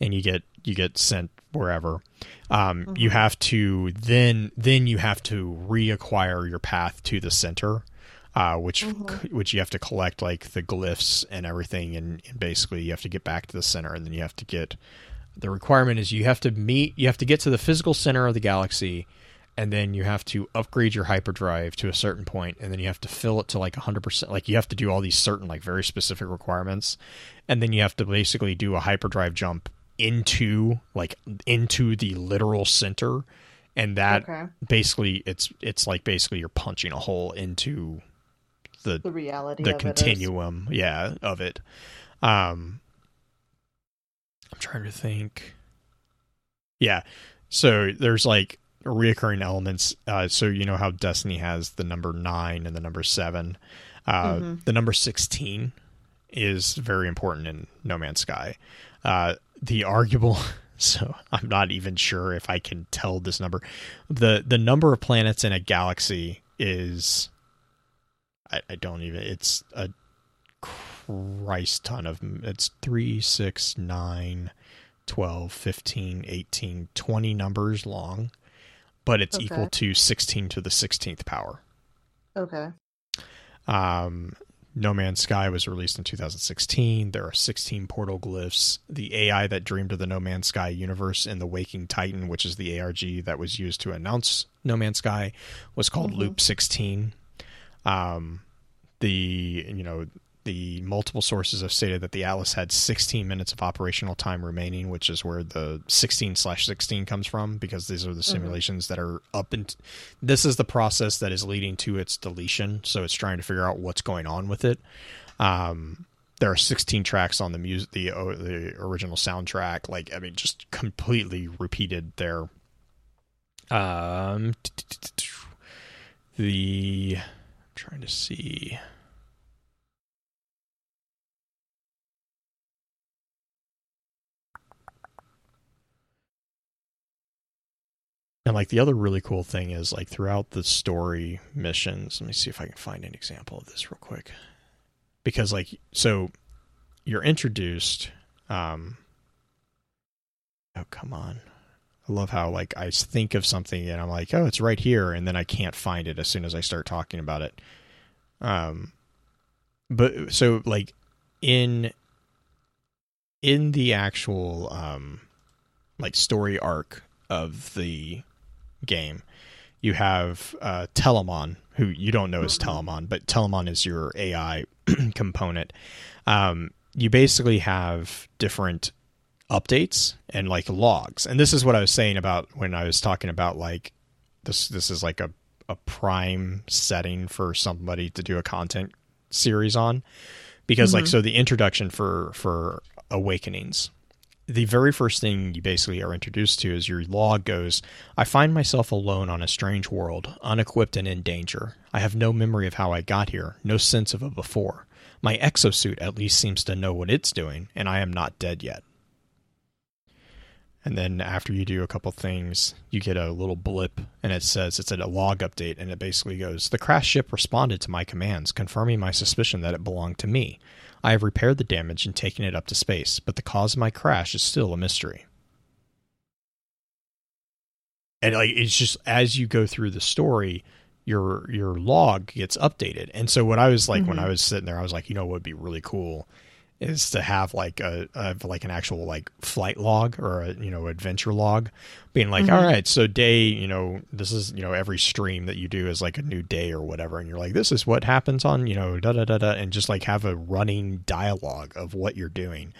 S1: and you get you get sent wherever um, you
S2: Mhm.
S1: have to then then you have to reacquire your path to the center uh, which
S2: Mhm.
S1: which you have to collect like the glyphs and everything and, and basically you have to get back to the center and then you have to get the requirement is you have to meet you have to get to the physical center of the galaxy and then you have to upgrade your hyperdrive to a certain point and then you have to fill it to like 100% like you have to do all these certain like very specific requirements and then you have to basically do a hyperdrive jump into like into the literal center and that
S2: okay,
S1: basically it's it's like basically you're punching a hole into the
S2: the reality
S1: the
S2: of it is-
S1: continuum yeah of it. Um i'm trying to think yeah so there's like reoccurring elements uh so you know how destiny has the number nine and the number seven uh
S2: Mhm.
S1: the number 16 is very important in no man's sky uh the arguable so i'm not even sure if i can tell this number the the number of planets in a galaxy is I, I don't even. It's a Christ ton of. It's 3, 6, 9, 12, 15, 18, 20 numbers long, but it's
S2: Okay.
S1: equal to 16 to the 16th power.
S2: Okay.
S1: Um, no Man's Sky was released in 2016. There are 16 portal glyphs. The AI that dreamed of the No Man's Sky universe in the Waking Titan, which is the ARG that was used to announce No Man's Sky, was called
S2: Mhm.
S1: Loop 16. Um, the you know the multiple sources have stated that the Atlas had 16 minutes of operational time remaining, which is where the 16 slash 16 comes from, because these are the simulations that are up and this is the process that is leading to its deletion. So it's trying to figure out what's going on with it. Um, there are 16 tracks on the music, the the original soundtrack. Like I mean, just completely repeated there. Um, the I'm trying to see. And like the other really cool thing is like throughout the story missions, let me see if I can find an example of this real quick. Because like so you're introduced um Oh come on. I love how like I think of something and I'm like, "Oh, it's right here," and then I can't find it as soon as I start talking about it. Um but so like in in the actual um like story arc of the game you have uh, Telemon, who you don't know as Telemon, but Telemon is your AI component. Um, you basically have different updates and like logs, and this is what I was saying about when I was talking about like this. This is like a a prime setting for somebody to do a content series on because like so the introduction for for awakenings the very first thing you basically are introduced to is your log goes i find myself alone on a strange world unequipped and in danger. I have no memory of how i got here no sense of a before. My exosuit at least seems to know what it's doing and i am not dead yet. And then after you do a couple things, you get a little blip and it says it's a log update and it basically goes, The crash ship responded to my commands, confirming my suspicion that it belonged to me. I have repaired the damage and taken it up to space, but the cause of my crash is still a mystery. And like it's just as you go through the story, your your log gets updated. And so what I was like mm-hmm. when I was sitting there, I was like, you know what would be really cool is to have like a, a, like an actual like flight log or a you know adventure log being like mm-hmm. All right so day you know this is you know every stream that you do is like a new day or whatever. And you're like this is what happens on you know da da da da and just like have a running dialogue of what you're doing.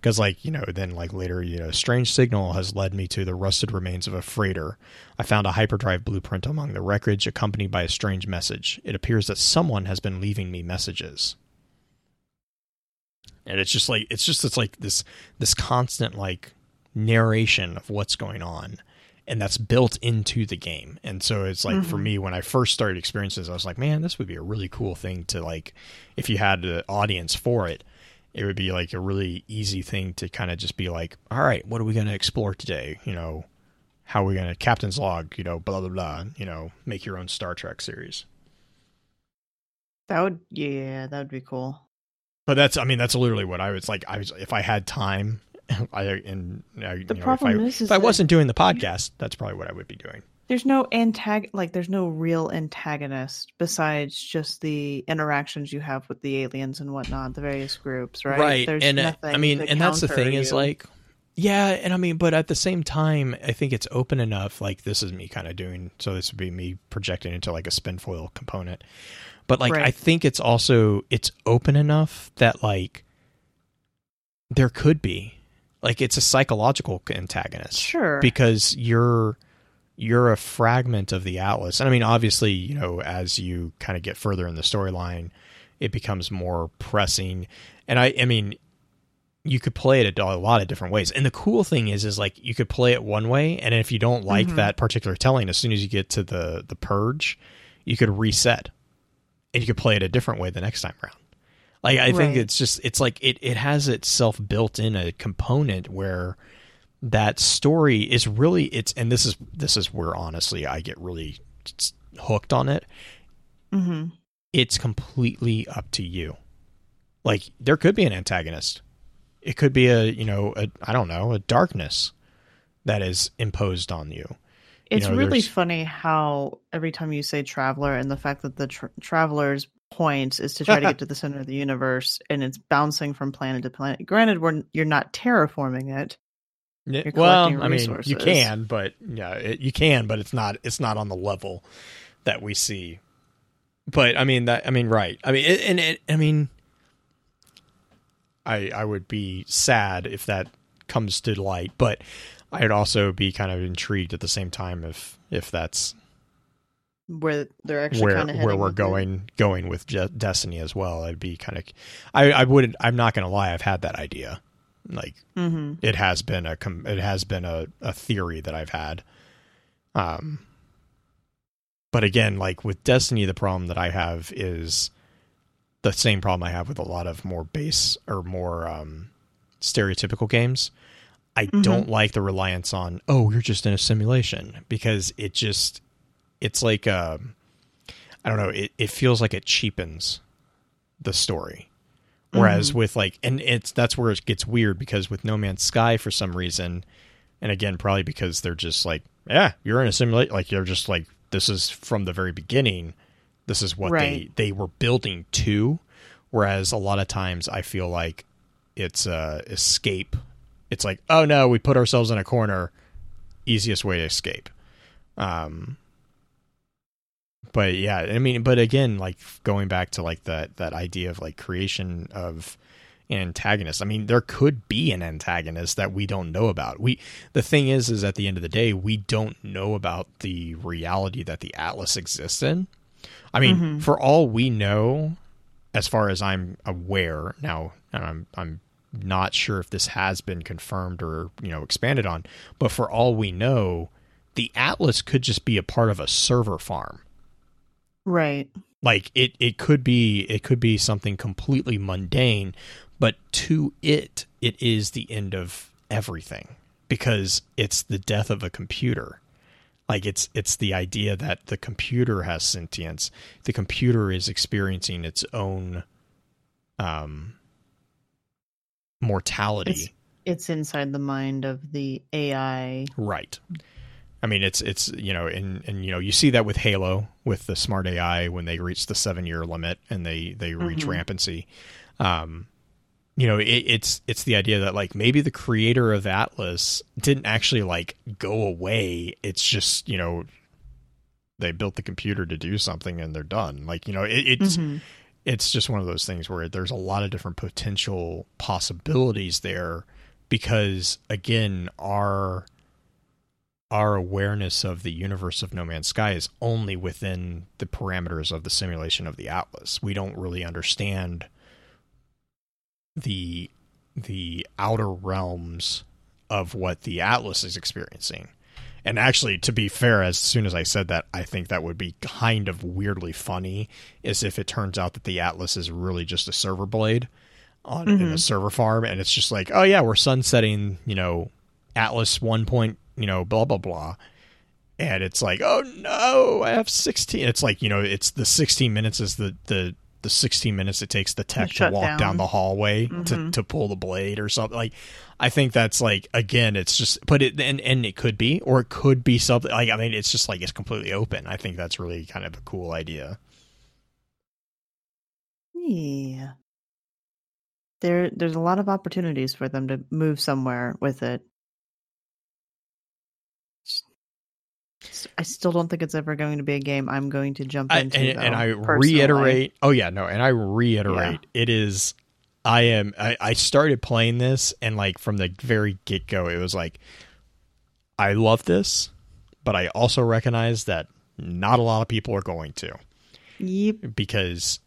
S1: Because like you know then like later you know strange signal has led me to the rusted remains of a freighter. I found a hyperdrive blueprint among the wreckage accompanied by a strange message. It appears that someone has been leaving me messages and it's just like it's just it's like this this constant like narration of what's going on. And that's built into the game. And so it's like mm-hmm. for me when i first started experiences i was like man this would be a really cool thing to like if you had an audience for it it would be like a really easy thing to kind of just be like all right what are we going to explore today? You know how are we going to captain's log you know blah blah blah you know make your own star trek series.
S2: That would yeah that would be cool
S1: but that's, I mean, that's literally what I was like. I was, if I had time, I and I,
S2: the problem
S1: know, if I,
S2: is,
S1: if I wasn't doing the podcast, that's probably what I would be doing.
S2: There's no antag like there's no real antagonist besides just the interactions you have with the aliens and whatnot, the various groups, right?
S1: Right. There's and uh, I mean, and that's the thing you. is like, yeah, and I mean, but at the same time, I think it's open enough. Like this is me kind of doing. So this would be me projecting into like a spinfoil component but like right. I think it's also it's open enough that like there could be like it's a psychological antagonist.
S2: Sure.
S1: Because you're you're a fragment of the atlas. And I mean obviously, you know, as you kind of get further in the storyline, it becomes more pressing. And I I mean you could play it a lot of different ways. And the cool thing is is like you could play it one way and if you don't like mm-hmm. that particular telling as soon as you get to the the purge, you could reset and you could play it a different way the next time around. Like I right. think it's just it's like it it has itself built in a component where that story is really it's and this is this is where honestly I get really hooked on it.
S2: Mm-hmm.
S1: It's completely up to you. Like there could be an antagonist. It could be a you know a I don't know a darkness that is imposed on you.
S2: It's
S1: you know,
S2: really funny how every time you say traveler and the fact that the tra- traveler's point is to try to get to the center of the universe and it's bouncing from planet to planet. Granted, we're, you're not terraforming it.
S1: You're well, I mean, you can, but yeah, it, you can, but it's not it's not on the level that we see. But I mean that I mean right. I mean it, and it, I mean I I would be sad if that comes to light, but I'd also be kind of intrigued at the same time if if that's
S2: where they're actually
S1: where where we're going it. going with Je- Destiny as well. I'd be kind of I I wouldn't I'm not going to lie. I've had that idea. Like
S2: mm-hmm.
S1: it has been a it has been a, a theory that I've had. Um, but again, like with Destiny, the problem that I have is the same problem I have with a lot of more base or more um, stereotypical games I mm-hmm. don't like the reliance on oh you're just in a simulation because it just it's like um, I don't know it, it feels like it cheapens the story. Whereas mm-hmm. with like and it's that's where it gets weird because with No Man's Sky for some reason, and again probably because they're just like yeah you're in a simulation like you're just like this is from the very beginning this is what right. they they were building to whereas a lot of times i feel like it's a escape it's like, oh no, we put ourselves in a corner. Easiest way to escape. Um, but yeah, I mean, but again, like going back to like that that idea of like creation of an antagonist. I mean, there could be an antagonist that we don't know about. We the thing is, is at the end of the day, we don't know about the reality that the Atlas exists in. I mean,
S2: Mhm.
S1: for all we know, as far as I'm aware now, and I'm I'm not sure if this has been confirmed or you know expanded on, but for all we know, the Atlas could just be a part of a server farm.
S2: Right.
S1: like it it could be it could be something completely mundane but to it it is the end of everything because it's the death of a computer. Like it's it's the idea that the computer has sentience. The computer is experiencing its own um mortality
S2: It's- It's inside the mind of the AI.
S1: Right. I mean, it's it's you know, and and you know, you see that with Halo with the smart AI when they reach the seven year limit and they they reach
S2: Mhm.
S1: rampancy. Um, you know, it, it's it's the idea that like maybe the creator of Atlas didn't actually like go away. It's just you know, they built the computer to do something and they're done. Like you know, it, it's
S2: Mhm.
S1: It's just one of those things where there's a lot of different potential possibilities there because again our our awareness of the universe of no man's sky is only within the parameters of the simulation of the atlas. We don't really understand the the outer realms of what the atlas is experiencing and actually to be fair as soon as i said that i think that would be kind of weirdly funny is if it turns out that the atlas is really just a server blade on in a
S2: mm-hmm.
S1: server farm. And it's just like oh yeah we're sunsetting you know atlas 1 point you know blah blah blah. And it's like oh no i have 16 it's like you know it's the 16 minutes is the the the 16 minutes it takes the tech to walk down.
S2: down.
S1: the hallway to,
S2: Mhm.
S1: to pull the blade or something like i think that's like again it's just but it and, and it could be or it could be something like i mean it's just like it's completely open i think that's really kind of a cool idea
S2: Yeah. There there's a lot of opportunities for them to move somewhere with it. I still don't think it's ever going to be a game I'm going to jump into.
S1: and, and
S2: though,
S1: I
S2: personally.
S1: reiterate. Oh yeah, no, and I reiterate. It is. I am. I, I started playing this, and like from the very get go, it was like, I love this, but I also recognize that not a lot of people are going to
S2: Yep.
S1: because.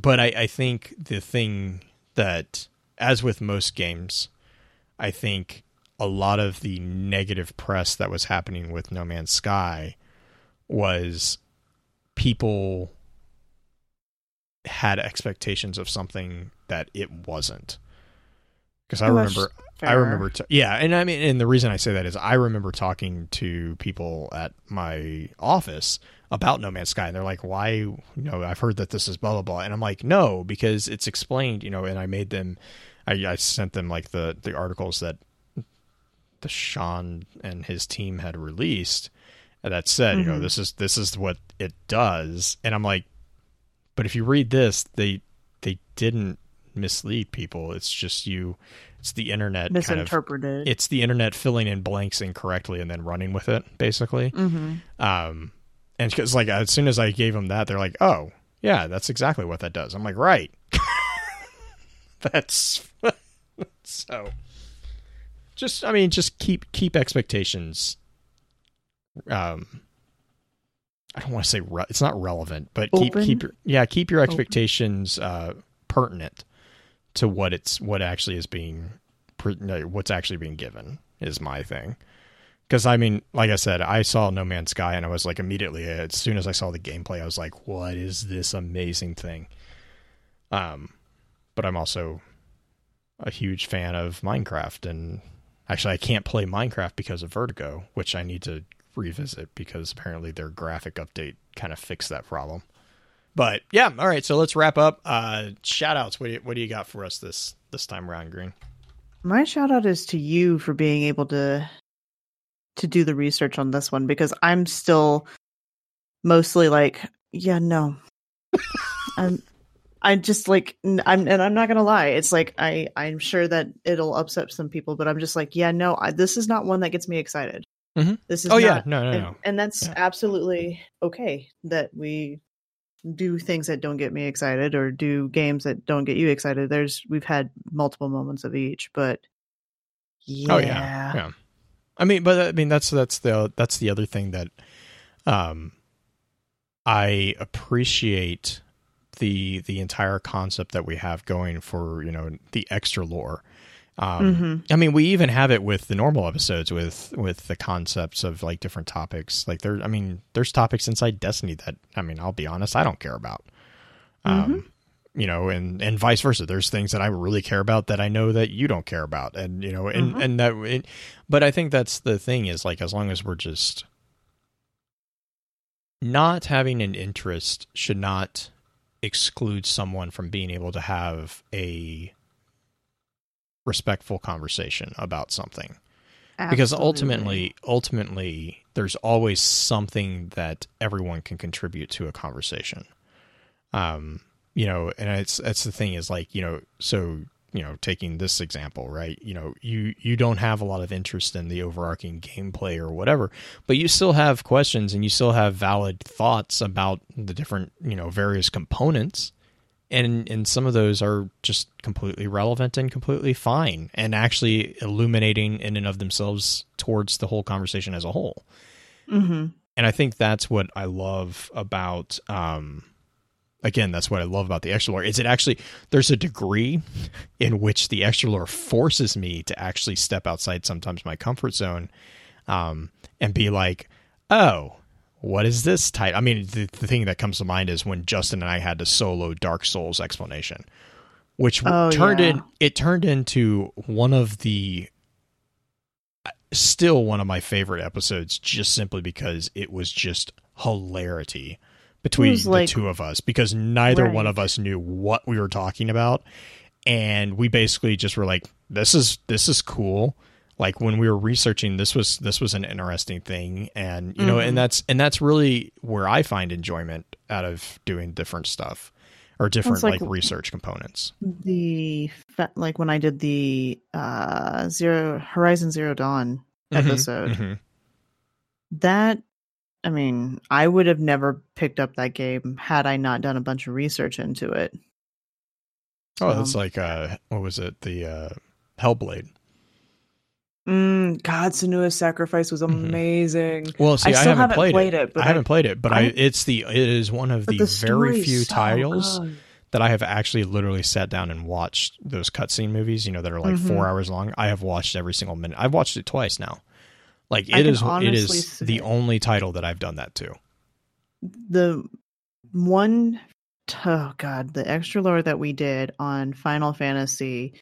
S1: But I, I think the thing that, as with most games, I think a lot of the negative press that was happening with No Man's Sky was people had expectations of something that it wasn't. Because I
S2: Oh, that's
S1: remember, I remember, t- yeah, and I mean, and the reason I say that is I remember talking to people at my office about No Man's Sky, and they're like, "Why? You know, I've heard that this is blah blah blah," and I'm like, "No, because it's explained, you know." And I made them, I, I sent them like the the articles that the Sean and his team had released that said, you know,
S2: Mhm.
S1: this is this is what it does, and I'm like, but if you read this, they they didn't mislead people. It's just you. It's the internet kind of
S2: misinterpreted.
S1: it's the internet filling in blanks incorrectly and then running with it basically
S2: hmm
S1: um and because like as soon as i gave them that they're like oh yeah that's exactly what that does i'm like right that's so just i mean just keep keep expectations um i don't want to say re- it's not relevant but keep
S2: Open?
S1: keep your yeah keep your expectations uh pertinent to what it's what actually is being what's actually being given is my thing. Because i mean like i said i saw no man's sky and i was like immediately as soon as i saw the gameplay i was like what is this amazing thing? Um but i'm also a huge fan of minecraft and actually i can't play minecraft because of vertigo which i need to revisit because apparently their graphic update kind of fixed that problem. But yeah all right so let's wrap up. Uh shout outs what do you, what do you got for us this this time around green?
S2: My shout out is to you for being able to to do the research on this one because I'm still mostly like, yeah, no. I'm I just like I'm and I'm not going to lie. It's like I I'm sure that it'll upset some people, but I'm just like, yeah, no, I, this is not one that gets me excited.
S1: Mhm.
S2: This is
S1: Oh yeah,
S2: not-
S1: no, no,
S2: and,
S1: no.
S2: and that's
S1: Yeah.
S2: absolutely okay that we do things that don't get me excited or do games that don't get you excited. There's we've had multiple moments of each, but yeah,
S1: Oh yeah, yeah. I mean, but I mean that's that's the that's the other thing that um I appreciate the the entire concept that we have going for you know the extra lore. Um,
S2: Mhm.
S1: I mean, we even have it with the normal episodes with with the concepts of like different topics. Like there, I mean, there's topics inside Destiny that I mean, I'll be honest, I don't care about. Um, you know, and and vice versa. There's things that I really care about that I know that you don't care about, and you know, and
S2: Mhm.
S1: and that. It, but I think that's the thing is like as long as we're just not having an interest should not exclude someone from being able to have a respectful conversation about something. Because ultimately ultimately there's always something that everyone can contribute to a conversation. Um you know and it's that's the thing is like you know so you know taking this example right? You know you you don't have a lot of interest in the overarching gameplay or whatever but you still have questions and you still have valid thoughts about the different you know various components. And and some of those are just completely relevant and completely fine and actually illuminating in and of themselves towards the whole conversation as a whole.
S2: Mhm.
S1: and i think that's what i love about um again that's what i love about the extra lore is it actually there's a degree in which the extra lore forces me to actually step outside sometimes my comfort zone um and be like oh what is this type i mean the, the thing that comes to mind is when justin and i had the solo dark souls explanation which
S2: Oh,
S1: turned
S2: yeah.
S1: in it turned into one of the still one of my favorite episodes just simply because it was just hilarity between
S2: was
S1: the
S2: like-
S1: two of us because neither one of us knew what we were talking about and we basically just were like this is this is cool like when we were researching this was this was an interesting thing and you know
S2: Mhm.
S1: and that's and that's really where i find enjoyment out of doing different stuff or different
S2: like-
S1: like research components
S2: the like when I did the uh zero Horizon Zero Dawn
S1: Mhm,
S2: episode.
S1: mhm.
S2: That I mean, I would have never picked up that game had I not done a bunch of research into it.
S1: oh that's like uh what was it the uh hellblade
S2: Mm, God, Senua's Sacrifice was
S1: Mhm.
S2: amazing.
S1: Well, see,
S2: I
S1: I,
S2: still
S1: haven't,
S2: haven't
S1: played,
S2: played
S1: it.
S2: it, but
S1: I
S2: I-
S1: haven't played it, but I,
S2: I-
S1: it's the it is one of the,
S2: the
S1: very few
S2: so
S1: titles
S2: good.
S1: that I have actually literally sat down and watched those cutscene movies. You know that are like
S2: Mhm.
S1: four hours long. I have watched every single minute. I've watched it twice now. Like it
S2: can
S1: it is the only title that I've done that to.
S2: the one oh god the extra lore that we did on final fantasy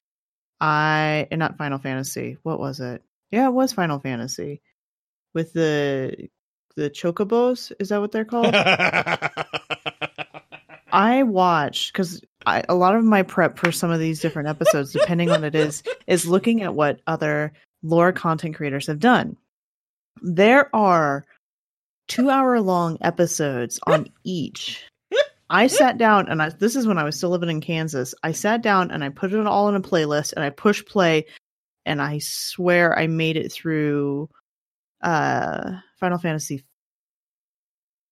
S2: i eh, not final fantasy what was it? Yeah it was final fantasy with the the chocobos is that what they're called? I watched because a lot of my prep for some of these different episodes depending on what it is is looking at what other lore content creators have done there are two hour long episodes on each. I sat down and I this is when I was still living in Kansas. I sat down and I put it all in a playlist and I pushed play and I swear I made it through uh Final Fantasy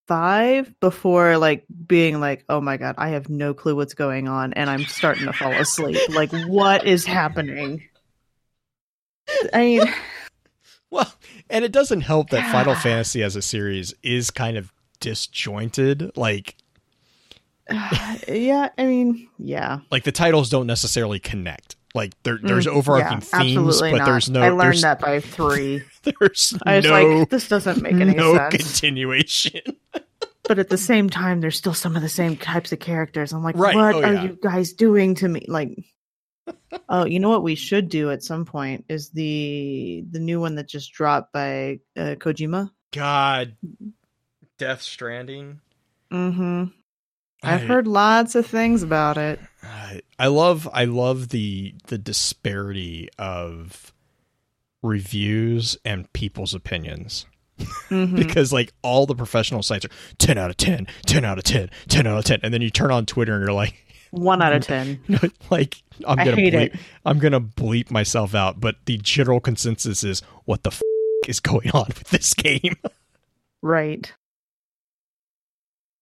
S2: 5 before like being like, "Oh my god, I have no clue what's going on and I'm starting to fall asleep. Like what is happening?" I mean,
S1: well, and it doesn't help that Final Fantasy as a series is kind of disjointed. Like
S2: yeah, I mean, yeah.
S1: like the titles don't necessarily connect. Like there, there's
S2: Mm,
S1: overarching
S2: yeah,
S1: themes,
S2: absolutely
S1: but
S2: not.
S1: there's no.
S2: I learned that by three.
S1: There's
S2: I was
S1: no,
S2: like, this doesn't make any
S1: no
S2: sense.
S1: continuation.
S2: But at the same time, there's still some of the same types of characters. I'm like,
S1: Right,
S2: what
S1: oh,
S2: are
S1: yeah.
S2: you guys doing to me? Like, oh, you know what we should do at some point is the the new one that just dropped by uh, Kojima.
S1: God, Death Stranding.
S2: Mm-hmm. I've
S1: I-
S2: heard lots of things about it.
S1: I I love I love the the disparity of reviews and people's opinions
S2: Mhm.
S1: because like all the professional sites are 10 out of 10 10 out of 10 10 out of 10 and then you turn on twitter and you're like
S2: One out of ten.
S1: like i'm gonna
S2: hate
S1: bleep
S2: it.
S1: i'm gonna bleep myself out but the general consensus is what the f-? is going on with this game?
S2: Right.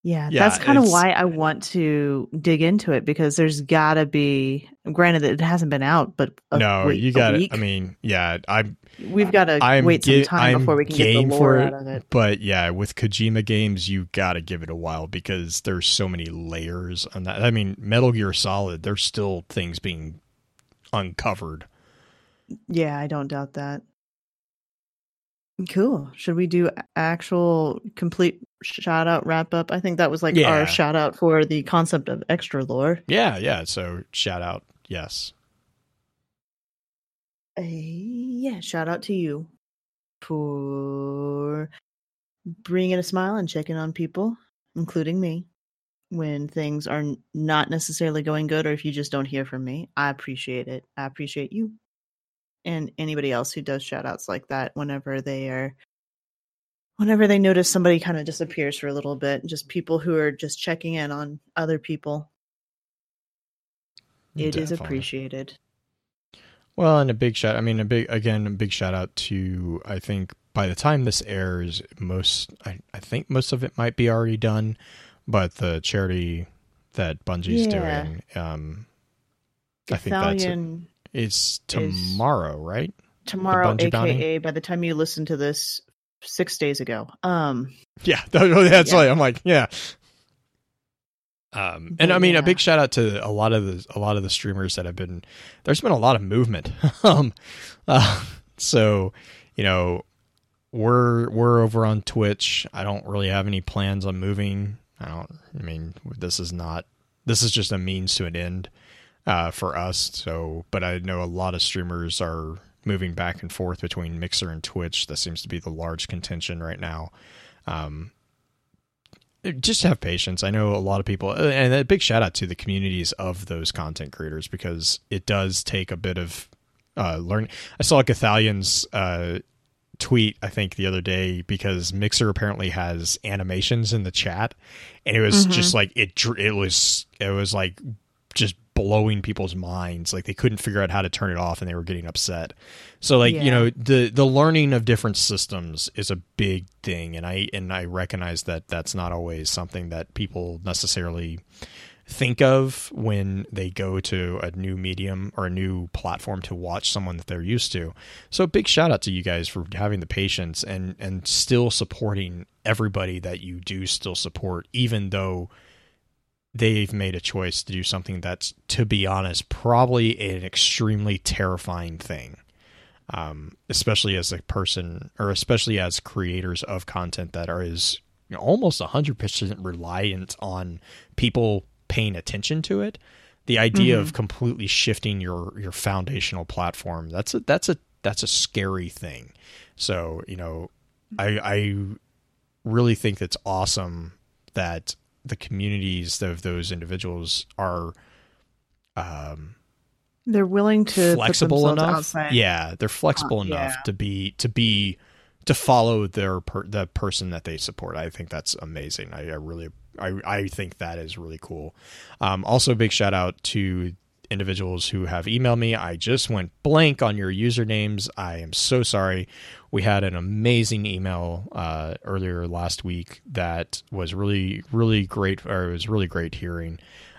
S2: Yeah,
S1: Yeah,
S2: that's kind of why I want to dig into it because there's got to be. Granted, that it hasn't been out, but
S1: no,
S2: week-
S1: you got it. I mean, yeah, I'm
S2: we've got to wait some time
S1: I'm
S2: before we can get the lore
S1: for
S2: out of it.
S1: But yeah, with Kojima games, you got to give it a while because there's so many layers on that. I mean, Metal Gear Solid, there's still things being uncovered.
S2: Yeah, I don't doubt that. Cool. Should we do actual complete shout out wrap up? I think that was like
S1: Yeah.
S2: our shout out for the concept of extra lore.
S1: Yeah, yeah. So shout out, yes.
S2: Uh, yeah, shout out to you for bringing a smile and checking on people, including me, when things are not necessarily going good or if you just don't hear from me. I appreciate it. I appreciate you and anybody else who does shout outs like that whenever they are whenever they notice somebody kind of disappears for a little bit just people who are just checking in on other people It is
S1: Definitely.
S2: appreciated
S1: Well, and a big shout. I mean, a big again, a big shout out to. I think by the time this airs, most I, I think most of it might be already done, but the charity that Bungie's
S2: Yeah.
S1: doing, um, I think that's it. It's tomorrow, right?
S2: tomorrow aka
S1: bounty?
S2: by the time you listen to this six days ago um
S1: Yeah, that's
S2: Yeah.
S1: like I'm like yeah. Um, and
S2: But
S1: I mean, a big shout out to a lot of the a lot of the streamers that have been. There's been a lot of movement. um, uh, so you know, we're we're over on Twitch. I don't really have any plans on moving. I don't. I mean, this is not. This is just a means to an end uh, for us. So, but I know a lot of streamers are moving back and forth between Mixer and Twitch. That seems to be the large contention right now. Um, just have patience. I know a lot of people, and a big shout out to the communities of those content creators because it does take a bit of uh, learning. I saw Gothalion's uh, tweet, I think, the other day because Mixer apparently has animations in the chat, and it was
S2: Mhm.
S1: just like it. It was it was like just blowing people's minds. Like they couldn't figure out how to turn it off, and they were getting upset. So like you know the the learning of different systems is a big thing, and I and I recognize that that's not always something that people necessarily think of when they go to a new medium or a new platform to watch someone that they're used to. So big shout out to you guys for having the patience and and still supporting everybody that you do still support even though they've made a choice to do something that's to be honest probably an extremely terrifying thing. Um, especially as a person or especially as creators of content that are is you know, almost 100% reliant on people paying attention to it. The idea of completely shifting your your foundational platform that's a that's a that's a scary thing. So you know i i really think it's awesome that the communities of those individuals are um
S2: they're willing to
S1: flexible enough
S2: outside.
S1: yeah they're flexible
S2: Uh,
S1: enough
S2: yeah.
S1: to be to be to follow their per, the person that they support i think that's amazing i, I really I, I think that is really cool um, also big shout out to individuals who have emailed me i just went blank on your usernames i am so sorry we had an amazing email uh, earlier last week that was really really great or it was really great hearing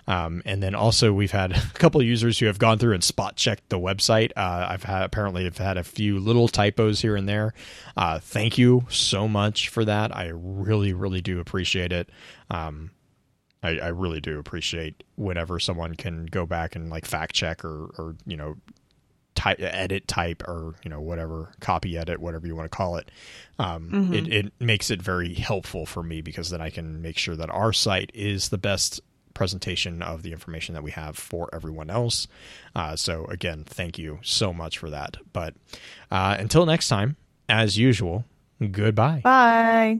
S1: um, and then also we've had a couple users who have gone through and spot checked the website. Uh, I've had apparently have had a few little typos here and there. Uh, thank you so much for that. I really, really do appreciate it. Um, I, I really do appreciate whenever someone can go back and like fact check or, or you know type edit type or you know whatever copy edit whatever you want to call it um,
S2: Mhm.
S1: it, it makes it very helpful for me because then i can make sure that our site is the best presentation of the information that we have for everyone else. Uh, so again thank you so much for that. But uh, until next time as usual goodbye.
S2: Bye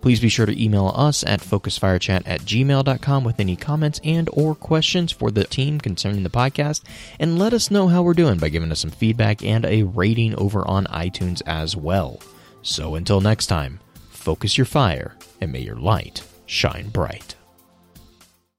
S1: Please be sure to email us at focusfirechat at gmail.com with any comments and or questions for the team concerning the podcast, and let us know how we're doing by giving us some feedback and a rating over on iTunes as well. So until next time, focus your fire and may your light shine bright.